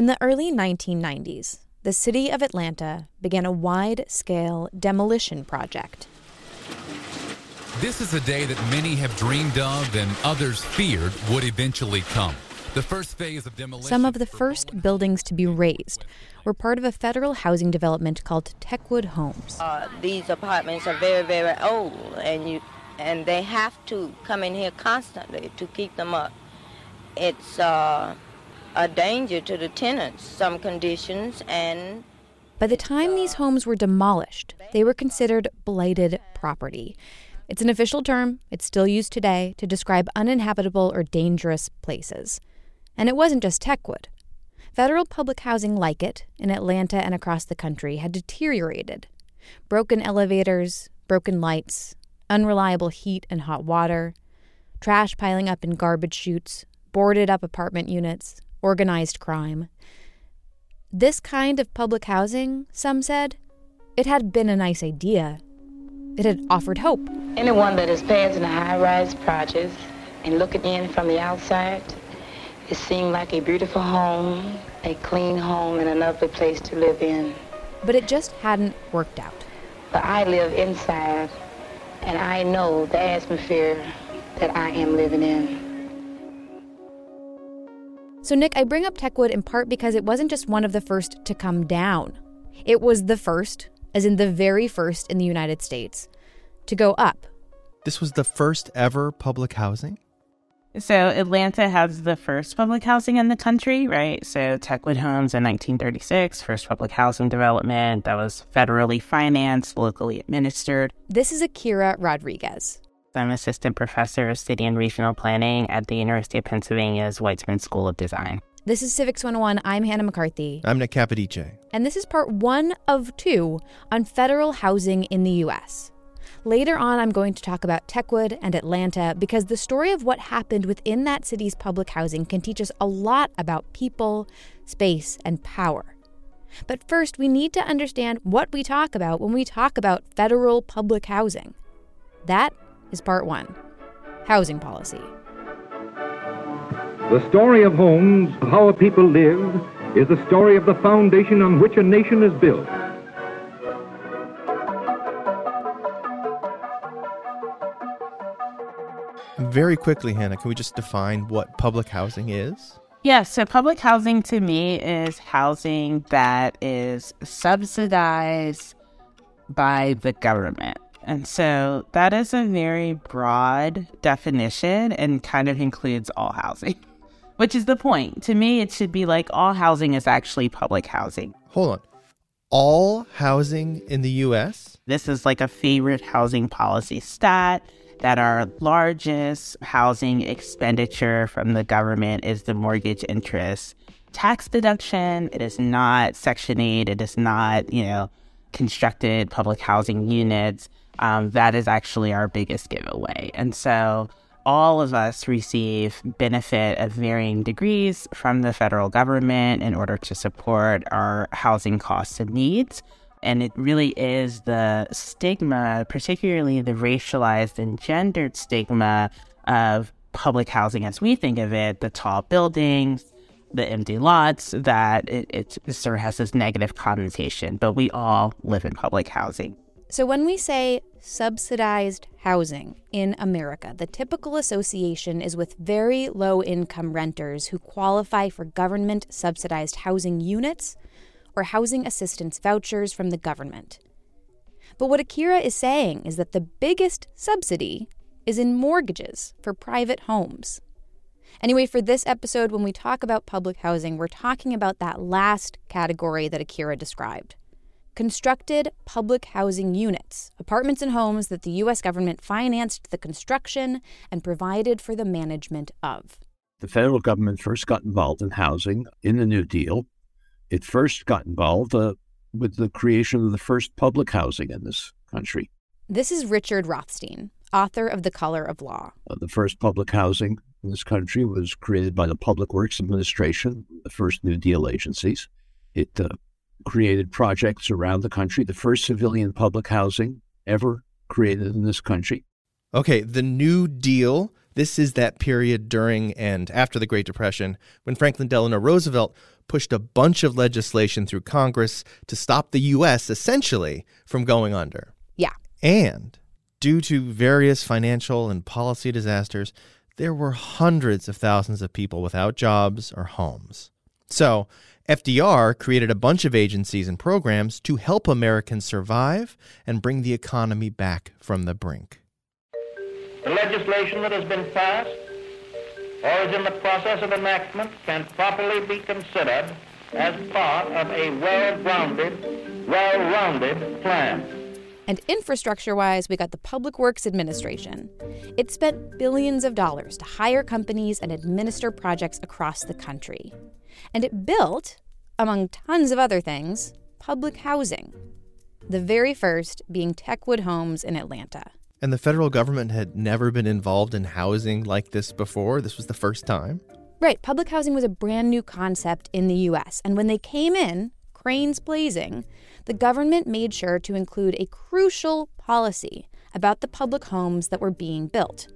In the early 1990s, the city of Atlanta began a wide scale demolition project. This is a day that many have dreamed of and others feared would eventually come. The first phase of demolition. Some of the first buildings to be razed were part of a federal housing development called Techwood Homes. Uh, these apartments are very, very old, and you and they have to come in here constantly to keep them up. It's uh, a danger to the tenants, some conditions, and by the time these homes were demolished, they were considered blighted property. It's an official term, it's still used today to describe uninhabitable or dangerous places. And it wasn't just Techwood. Federal public housing like it in Atlanta and across the country had deteriorated. Broken elevators, broken lights, unreliable heat and hot water, trash piling up in garbage chutes, boarded up apartment units, organized crime. This kind of public housing, some said, it had been a nice idea. It had offered hope. Anyone that is passing a high rise project and looking in from the outside, it seemed like a beautiful home, a clean home, and a lovely place to live in. But it just hadn't worked out. But I live inside and I know the atmosphere that I am living in. So, Nick, I bring up Techwood in part because it wasn't just one of the first to come down. It was the first, as in the very first in the United States, to go up. This was the first ever public housing? So Atlanta has the first public housing in the country, right? So Techwood Homes in 1936, first public housing development that was federally financed, locally administered. This is Akira Rodriguez. I'm assistant professor of city and regional planning at the University of Pennsylvania's Weitzman School of Design. This is Civics 101. I'm Hannah McCarthy. I'm Nick Capodice. And this is part one of two on federal housing in the U.S. Later on, I'm going to talk about Techwood and Atlanta because the story of what happened within that city's public housing can teach us a lot about people, space, and power. But first, we need to understand what we talk about when we talk about federal public housing. That is part one housing policy. The story of homes, of how a people live, is the story of the foundation on which a nation is built. Very quickly, Hannah, can we just define what public housing is? Yes, yeah, so public housing to me is housing that is subsidized by the government. And so that is a very broad definition and kind of includes all housing, which is the point. To me, it should be like all housing is actually public housing. Hold on. All housing in the US? This is like a favorite housing policy stat that our largest housing expenditure from the government is the mortgage interest tax deduction. It is not Section 8. It is not, you know, constructed public housing units. Um, that is actually our biggest giveaway. And so all of us receive benefit of varying degrees from the federal government in order to support our housing costs and needs. And it really is the stigma, particularly the racialized and gendered stigma of public housing as we think of it, the tall buildings, the empty lots, that it, it sort of has this negative connotation. But we all live in public housing. So when we say subsidized housing in America, the typical association is with very low income renters who qualify for government subsidized housing units or housing assistance vouchers from the government. But what Akira is saying is that the biggest subsidy is in mortgages for private homes. Anyway, for this episode, when we talk about public housing, we're talking about that last category that Akira described constructed public housing units, apartments and homes that the U.S. government financed the construction and provided for the management of. The federal government first got involved in housing in the New Deal it first got involved uh, with the creation of the first public housing in this country. This is Richard Rothstein, author of The Color of Law. Uh, the first public housing in this country was created by the Public Works Administration, the first New Deal agencies. It uh, created projects around the country, the first civilian public housing ever created in this country. Okay, the New Deal This is that period during and after the Great Depression when Franklin Delano Roosevelt pushed a bunch of legislation through Congress to stop the U.S. essentially from going under. Yeah. And due to various financial and policy disasters, there were hundreds of thousands of people without jobs or homes. So, FDR created a bunch of agencies and programs to help Americans survive and bring the economy back from the brink. The legislation that has been passed or is in the process of enactment can properly be considered as part of a well-grounded, well-rounded plan. And infrastructure wise, we got the Public Works Administration. It spent billions of dollars to hire companies and administer projects across the country. And it built, among tons of other things, public housing. The very first being Techwood Homes in Atlanta. And the federal government had never been involved in housing like this before. This was the first time. Right. Public housing was a brand new concept in the U.S. And when they came in, cranes blazing, the government made sure to include a crucial policy about the public homes that were being built.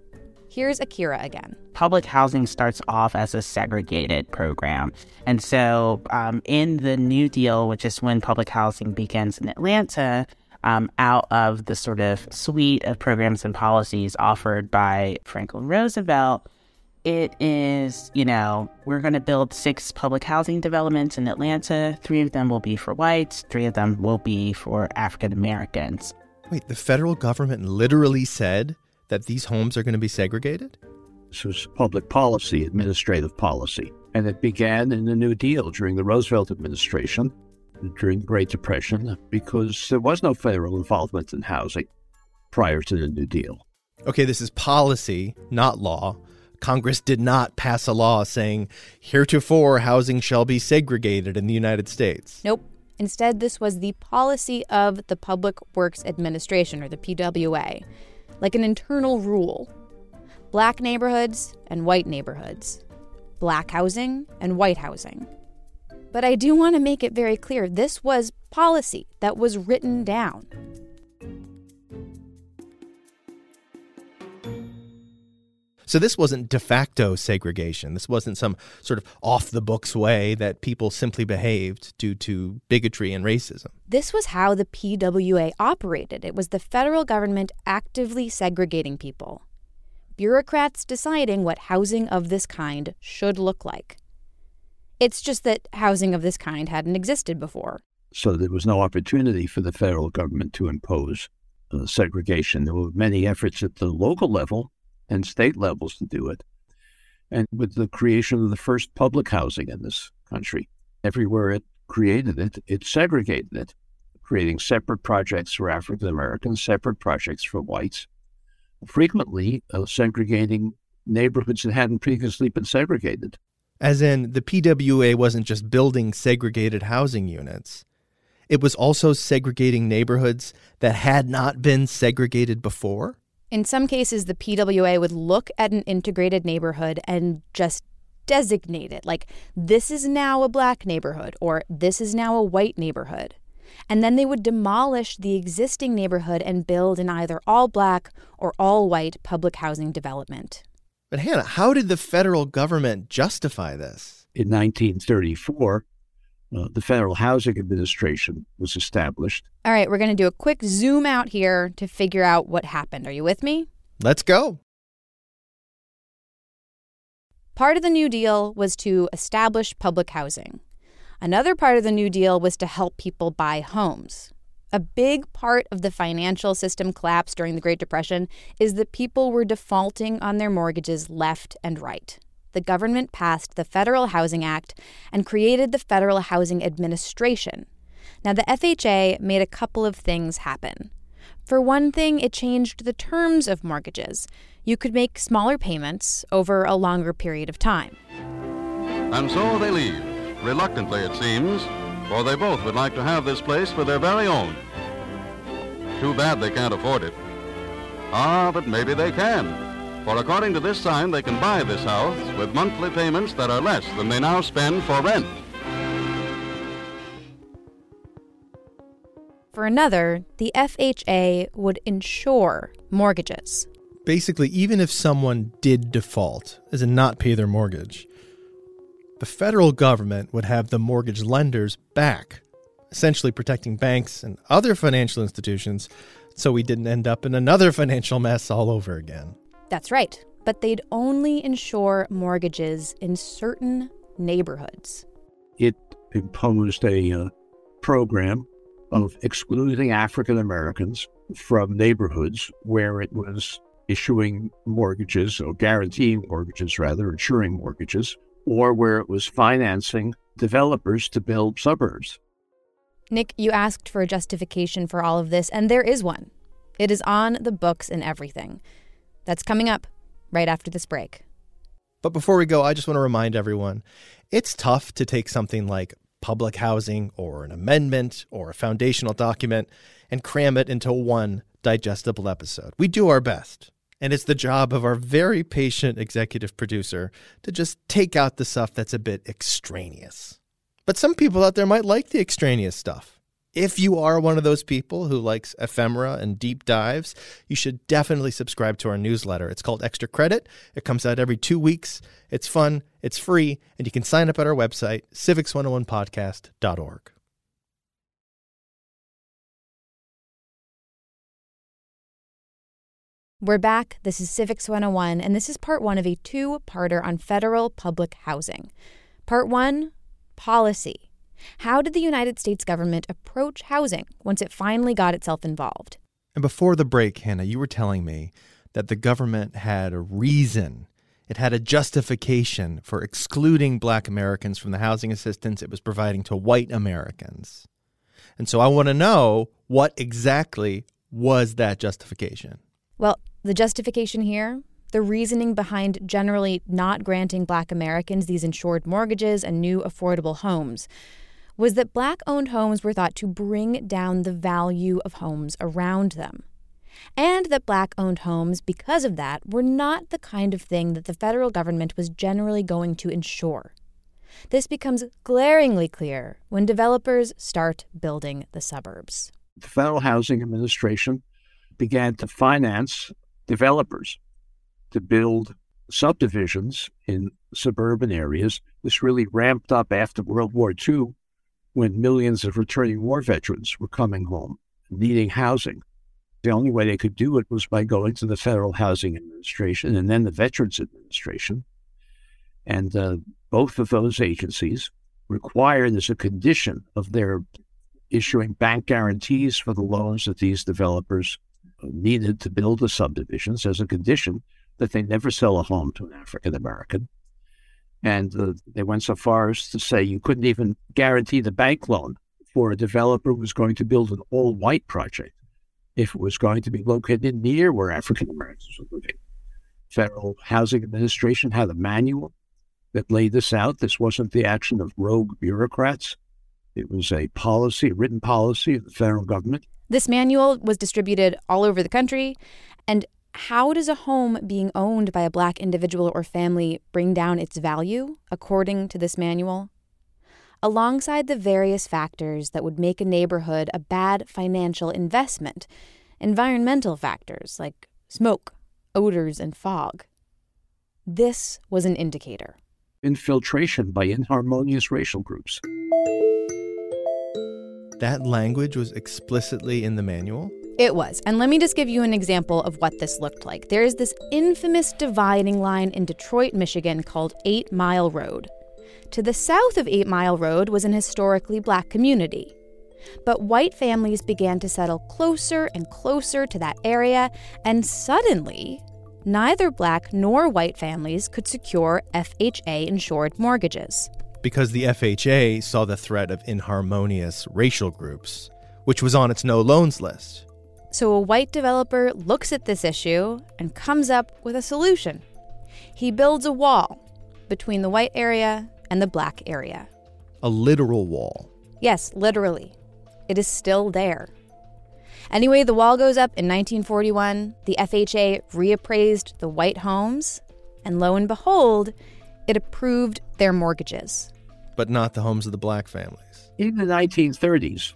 Here's Akira again. Public housing starts off as a segregated program. And so, um, in the New Deal, which is when public housing begins in Atlanta, um, out of the sort of suite of programs and policies offered by Franklin Roosevelt, it is, you know, we're going to build six public housing developments in Atlanta. Three of them will be for whites, three of them will be for African Americans. Wait, the federal government literally said that these homes are going to be segregated? This was public policy, administrative policy. And it began in the New Deal during the Roosevelt administration during the Great Depression because there was no federal involvement in housing prior to the New Deal. Okay, this is policy, not law. Congress did not pass a law saying, heretofore housing shall be segregated in the United States. Nope. Instead, this was the policy of the Public Works Administration, or the PWA, like an internal rule. Black neighborhoods and white neighborhoods, black housing and white housing. But I do want to make it very clear this was policy that was written down. So this wasn't de facto segregation. This wasn't some sort of off the books way that people simply behaved due to bigotry and racism. This was how the PWA operated. It was the federal government actively segregating people. Bureaucrats deciding what housing of this kind should look like. It's just that housing of this kind hadn't existed before. So there was no opportunity for the federal government to impose uh, segregation. There were many efforts at the local level and state levels to do it. And with the creation of the first public housing in this country, everywhere it created it, it segregated it, creating separate projects for African Americans, separate projects for whites, frequently uh, segregating neighborhoods that hadn't previously been segregated. As in, the PWA wasn't just building segregated housing units, it was also segregating neighborhoods that had not been segregated before. In some cases, the PWA would look at an integrated neighborhood and just designate it like, this is now a black neighborhood or this is now a white neighborhood. And then they would demolish the existing neighborhood and build an either all black or all white public housing development. But Hannah, how did the federal government justify this? In 1934, uh, the Federal Housing Administration was established. All right, we're going to do a quick zoom out here to figure out what happened. Are you with me? Let's go. Part of the New Deal was to establish public housing. Another part of the New Deal was to help people buy homes. A big part of the financial system collapse during the Great Depression is that people were defaulting on their mortgages left and right the government passed the Federal Housing Act and created the Federal Housing Administration. Now, the FHA made a couple of things happen. For one thing, it changed the terms of mortgages. You could make smaller payments over a longer period of time. And so they leave, reluctantly it seems, for they both would like to have this place for their very own. Too bad they can't afford it. Ah, but maybe they can. For according to this sign, they can buy this house with monthly payments that are less than they now spend for rent. For another, the FHA would insure mortgages. Basically, even if someone did default, as in not pay their mortgage, the federal government would have the mortgage lenders back, essentially protecting banks and other financial institutions so we didn't end up in another financial mess all over again. That's right. But they'd only insure mortgages in certain neighborhoods. It imposed a uh, program of excluding African Americans from neighborhoods where it was issuing mortgages or guaranteeing mortgages, rather, insuring mortgages, or where it was financing developers to build suburbs. Nick, you asked for a justification for all of this, and there is one. It is on the books and everything. That's coming up right after this break. But before we go, I just want to remind everyone it's tough to take something like public housing or an amendment or a foundational document and cram it into one digestible episode. We do our best. And it's the job of our very patient executive producer to just take out the stuff that's a bit extraneous. But some people out there might like the extraneous stuff. If you are one of those people who likes ephemera and deep dives, you should definitely subscribe to our newsletter. It's called Extra Credit. It comes out every two weeks. It's fun, it's free, and you can sign up at our website, civics101podcast.org. We're back. This is Civics 101, and this is part one of a two parter on federal public housing. Part one policy. How did the United States government approach housing once it finally got itself involved? And before the break, Hannah, you were telling me that the government had a reason, it had a justification for excluding black Americans from the housing assistance it was providing to white Americans. And so I want to know what exactly was that justification? Well, the justification here, the reasoning behind generally not granting black Americans these insured mortgages and new affordable homes was that black owned homes were thought to bring down the value of homes around them. And that black owned homes, because of that, were not the kind of thing that the federal government was generally going to insure. This becomes glaringly clear when developers start building the suburbs. The Federal Housing Administration began to finance developers to build subdivisions in suburban areas. This really ramped up after World War II when millions of returning war veterans were coming home, needing housing. The only way they could do it was by going to the Federal Housing Administration and then the Veterans Administration. And uh, both of those agencies required as a condition of their issuing bank guarantees for the loans that these developers needed to build the subdivisions as a condition that they never sell a home to an African American. And they went so far as to say you couldn't even guarantee the bank loan for a developer who was going to build an all white project if it was going to be located near where African Americans were living. Federal Housing Administration had a manual that laid this out. This wasn't the action of rogue bureaucrats. It was a policy, a written policy of the federal government. This manual was distributed all over the country. And how does a home being owned by a black individual or family bring down its value, according to this manual? Alongside the various factors that would make a neighborhood a bad financial investment, environmental factors like smoke, odors, and fog. This was an indicator. Infiltration by inharmonious racial groups. That language was explicitly in the manual? It was. And let me just give you an example of what this looked like. There is this infamous dividing line in Detroit, Michigan called Eight Mile Road. To the south of Eight Mile Road was an historically black community. But white families began to settle closer and closer to that area, and suddenly, neither black nor white families could secure FHA insured mortgages. Because the FHA saw the threat of inharmonious racial groups, which was on its no loans list. So a white developer looks at this issue and comes up with a solution. He builds a wall between the white area and the black area. A literal wall. Yes, literally. It is still there. Anyway, the wall goes up in 1941. The FHA reappraised the white homes, and lo and behold, it approved their mortgages. But not the homes of the black families. In the 1930s,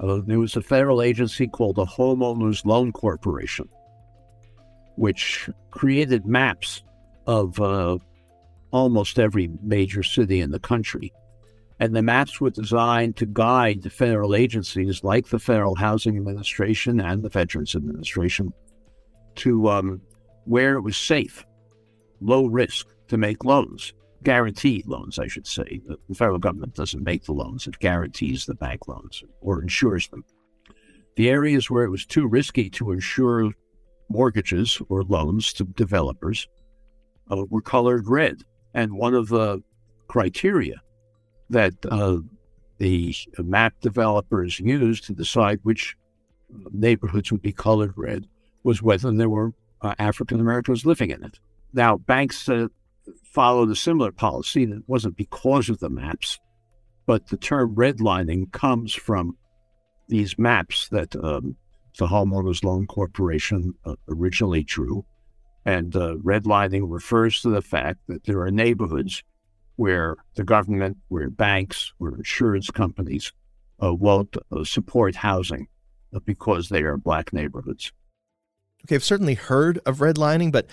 uh, there was a federal agency called the Homeowners Loan Corporation. which created maps of uh, almost every major city in the country. And the maps were designed to guide the federal agencies like the Federal Housing Administration and the Veterans Administration to um, where it was safe, low risk to make loans, guaranteed loans, I should say. The federal government doesn't make the loans, it guarantees the bank loans or insures them. The areas where it was too risky to insure mortgages or loans to developers uh, were colored red. And one of the criteria that uh, the map developers used to decide which neighborhoods would be colored red was whether there were uh, African Americans living in it. Now, banks uh, followed a similar policy that wasn't because of the maps, but the term redlining comes from these maps that um, the Homeowners Loan Corporation uh, originally drew. And uh, redlining refers to the fact that there are neighborhoods where the government, where banks, where insurance companies uh, won't uh, support housing because they are black neighborhoods. Okay, I've certainly heard of redlining, but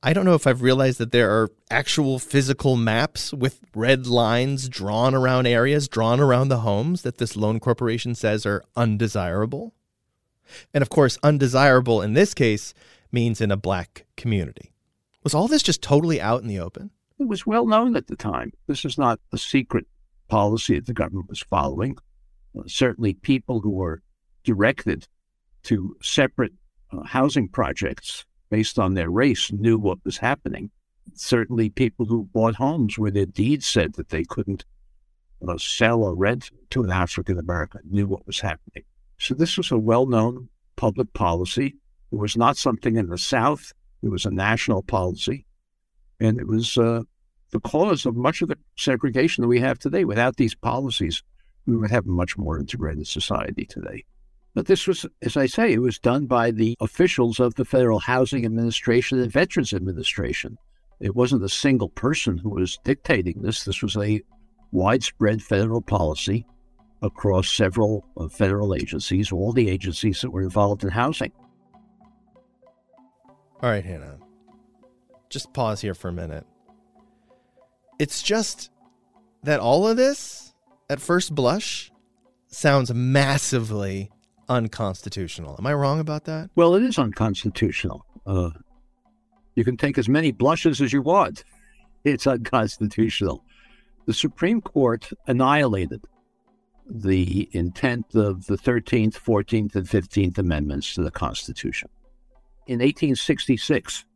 I don't know if I've realized that there are actual physical maps with red lines drawn around areas, drawn around the homes that this loan corporation says are undesirable. And of course, undesirable in this case means in a black community. Was all this just totally out in the open? It was well known at the time. This is not a secret policy that the government was following. Uh, certainly, people who were directed to separate uh, housing projects based on their race knew what was happening. Certainly, people who bought homes where their deeds said that they couldn't uh, sell or rent to an African American knew what was happening. So, this was a well known public policy. It was not something in the South, it was a national policy. And it was uh, the cause of much of the segregation that we have today. Without these policies, we would have a much more integrated society today. But this was, as I say, it was done by the officials of the Federal Housing Administration and Veterans Administration. It wasn't a single person who was dictating this. This was a widespread federal policy across several uh, federal agencies, all the agencies that were involved in housing. All right, Hannah just pause here for a minute. It's just that all of this, at first blush, sounds massively unconstitutional. Am I wrong about that? Well, it is unconstitutional. Uh, you can take as many blushes as you want. It's unconstitutional. The Supreme Court annihilated the intent of the 13th, 14th, and 15th Amendments to the Constitution. In 1866,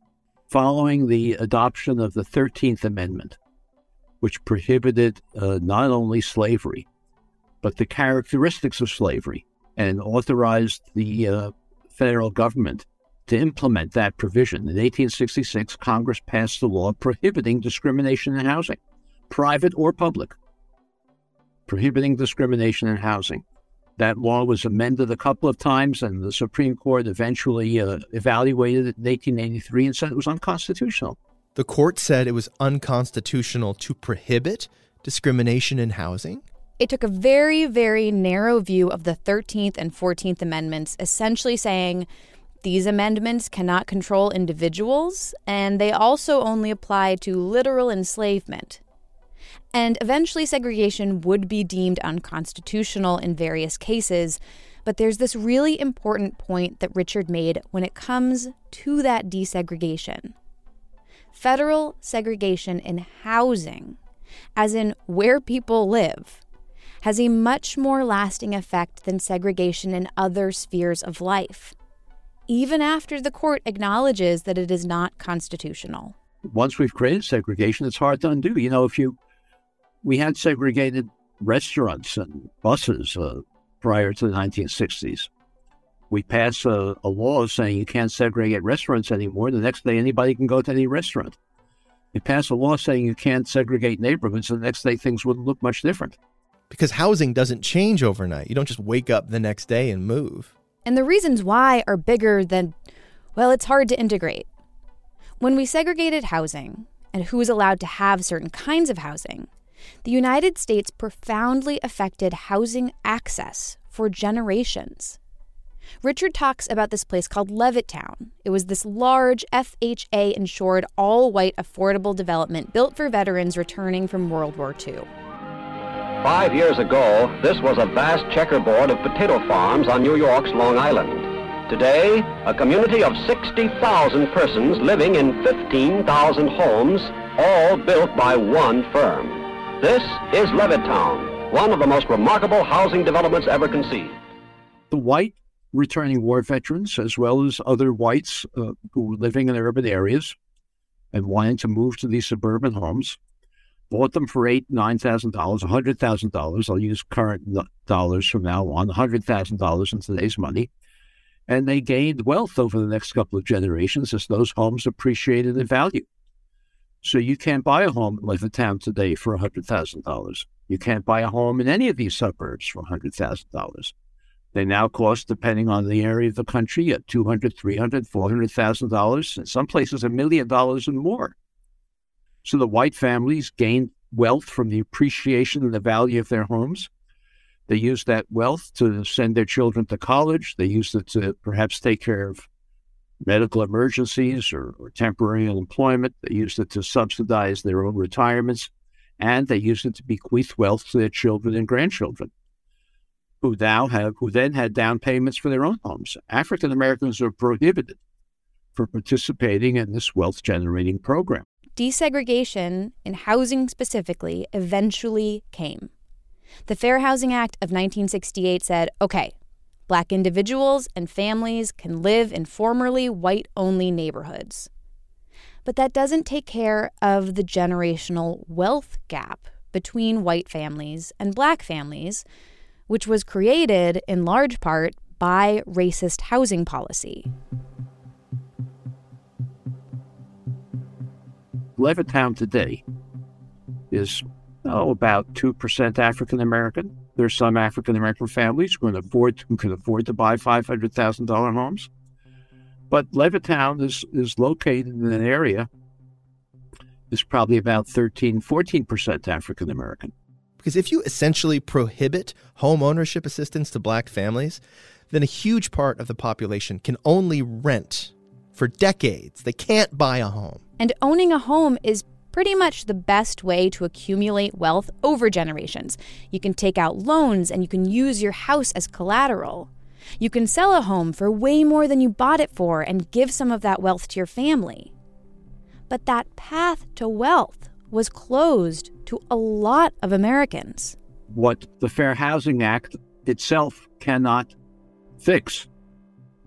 following the adoption of the 13th Amendment, which prohibited uh, not only slavery, but the characteristics of slavery and authorized the uh, federal government to implement that provision. In 1866, Congress passed a law prohibiting discrimination in housing, private or public, prohibiting discrimination in housing. That law was amended a couple of times, and the Supreme Court eventually uh, evaluated it in 1883 and said it was unconstitutional. The court said it was unconstitutional to prohibit discrimination in housing? It took a very, very narrow view of the 13th and 14th Amendments, essentially saying these amendments cannot control individuals, and they also only apply to literal enslavement. And eventually, segregation would be deemed unconstitutional in various cases. But there's this really important point that Richard made when it comes to that desegregation. Federal segregation in housing, as in where people live, has a much more lasting effect than segregation in other spheres of life, even after the court acknowledges that it is not constitutional. Once we've created segregation, it's hard to undo. You know, if you we had segregated restaurants and buses uh, prior to the 1960s. We passed a, a, law saying you can't segregate restaurants anymore. The next day, anybody can go to any restaurant. We passed a law saying you can't segregate neighborhoods. The next day, things wouldn't look much different. Because housing doesn't change overnight. You don't just wake up the next day and move. And the reasons why are bigger than, well, it's hard to integrate. When we segregated housing and who was allowed to have certain kinds of housing, the United States profoundly affected housing access for generations. Richard talks about this place called Levittown. It was this large FHA insured, all white, affordable development built for veterans returning from World War II. Five years ago, this was a vast checkerboard of potato farms on New York's Long Island. Today, a community of 60,000 persons living in 15,000 homes, all built by one firm. This is Levittown, one of the most remarkable housing developments ever conceived. The white returning war veterans, as well as other whites uh, who were living in urban areas and wanting to move to these suburban homes, bought them for eight, nine thousand dollars, a hundred thousand dollars. I'll use current dollars from now on, a hundred thousand dollars in today's money, and they gained wealth over the next couple of generations as those homes appreciated in value. So you can't buy a home in Levittown today for a hundred thousand dollars. You can't buy a home in any of these suburbs for a hundred thousand dollars. They now cost, depending on the area of the country, at two hundred, three hundred, four hundred thousand dollars. In some places, a million dollars and more. So the white families gained wealth from the appreciation and the value of their homes. They used that wealth to send their children to college. They used it to perhaps take care of medical emergencies or, or temporary unemployment. They used it to subsidize their own retirements. And they used it to bequeath wealth to their children and grandchildren who now have who then had down payments for their own homes. African Americans are prohibited from participating in this wealth generating program. Desegregation in housing specifically eventually came. The Fair Housing Act of 1968 said, okay, black individuals and families can live in formerly white only neighborhoods. But that doesn't take care of the generational wealth gap between white families and black families which was created in large part by racist housing policy. Levittown today is oh, about 2% African American. There's some African American families who can afford who can afford to buy $500,000 homes. But Levittown is, is located in an area is probably about 13, 14% African American. Because if you essentially prohibit home ownership assistance to black families, then a huge part of the population can only rent for decades. They can't buy a home. And owning a home is pretty much the best way to accumulate wealth over generations. You can take out loans and you can use your house as collateral. You can sell a home for way more than you bought it for and give some of that wealth to your family. But that path to wealth was closed to a lot of Americans. What the Fair Housing Act itself cannot fix.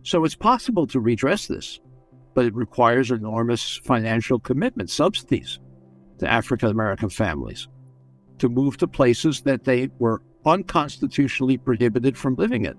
So it's possible to redress this, but it requires enormous financial commitment, subsidies to African American families to move to places that they were unconstitutionally prohibited from living in.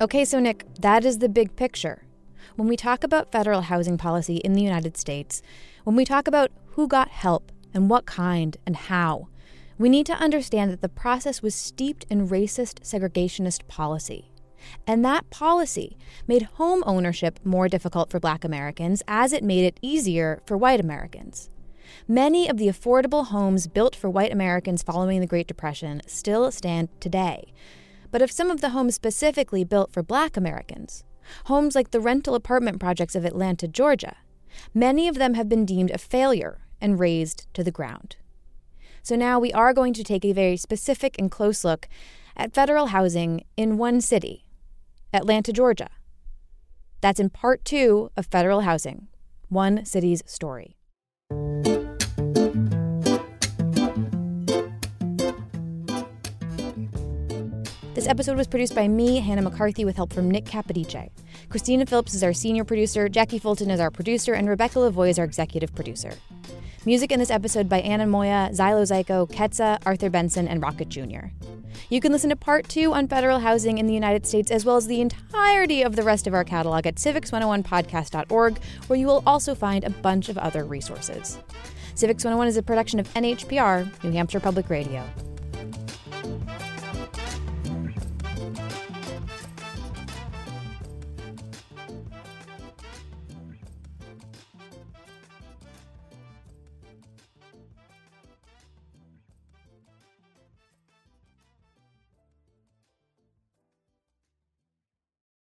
Okay, so Nick, that is the big picture. When we talk about federal housing policy in the United States, when we talk about who got help and what kind and how, we need to understand that the process was steeped in racist segregationist policy. And that policy made home ownership more difficult for black Americans as it made it easier for white Americans. Many of the affordable homes built for white Americans following the Great Depression still stand today but of some of the homes specifically built for black Americans, homes like the rental apartment projects of Atlanta, Georgia. Many of them have been deemed a failure and razed to the ground. So now we are going to take a very specific and close look at federal housing in one city, Atlanta, Georgia. That's in part two of Federal Housing One City's Story. This episode was produced by me, Hannah McCarthy, with help from Nick Capodice. Christina Phillips is our senior producer, Jackie Fulton is our producer, and Rebecca Lavoie is our executive producer. Music in this episode by Anna Moya, Xylo-Ziko, Ketsa, Arthur Benson, and Rocket Jr. You can listen to part two on federal housing in the United States, as well as the entirety of the rest of our catalog at civics101podcast.org, where you will also find a bunch of other resources. Civics 101 is a production of NHPR, New Hampshire Public Radio.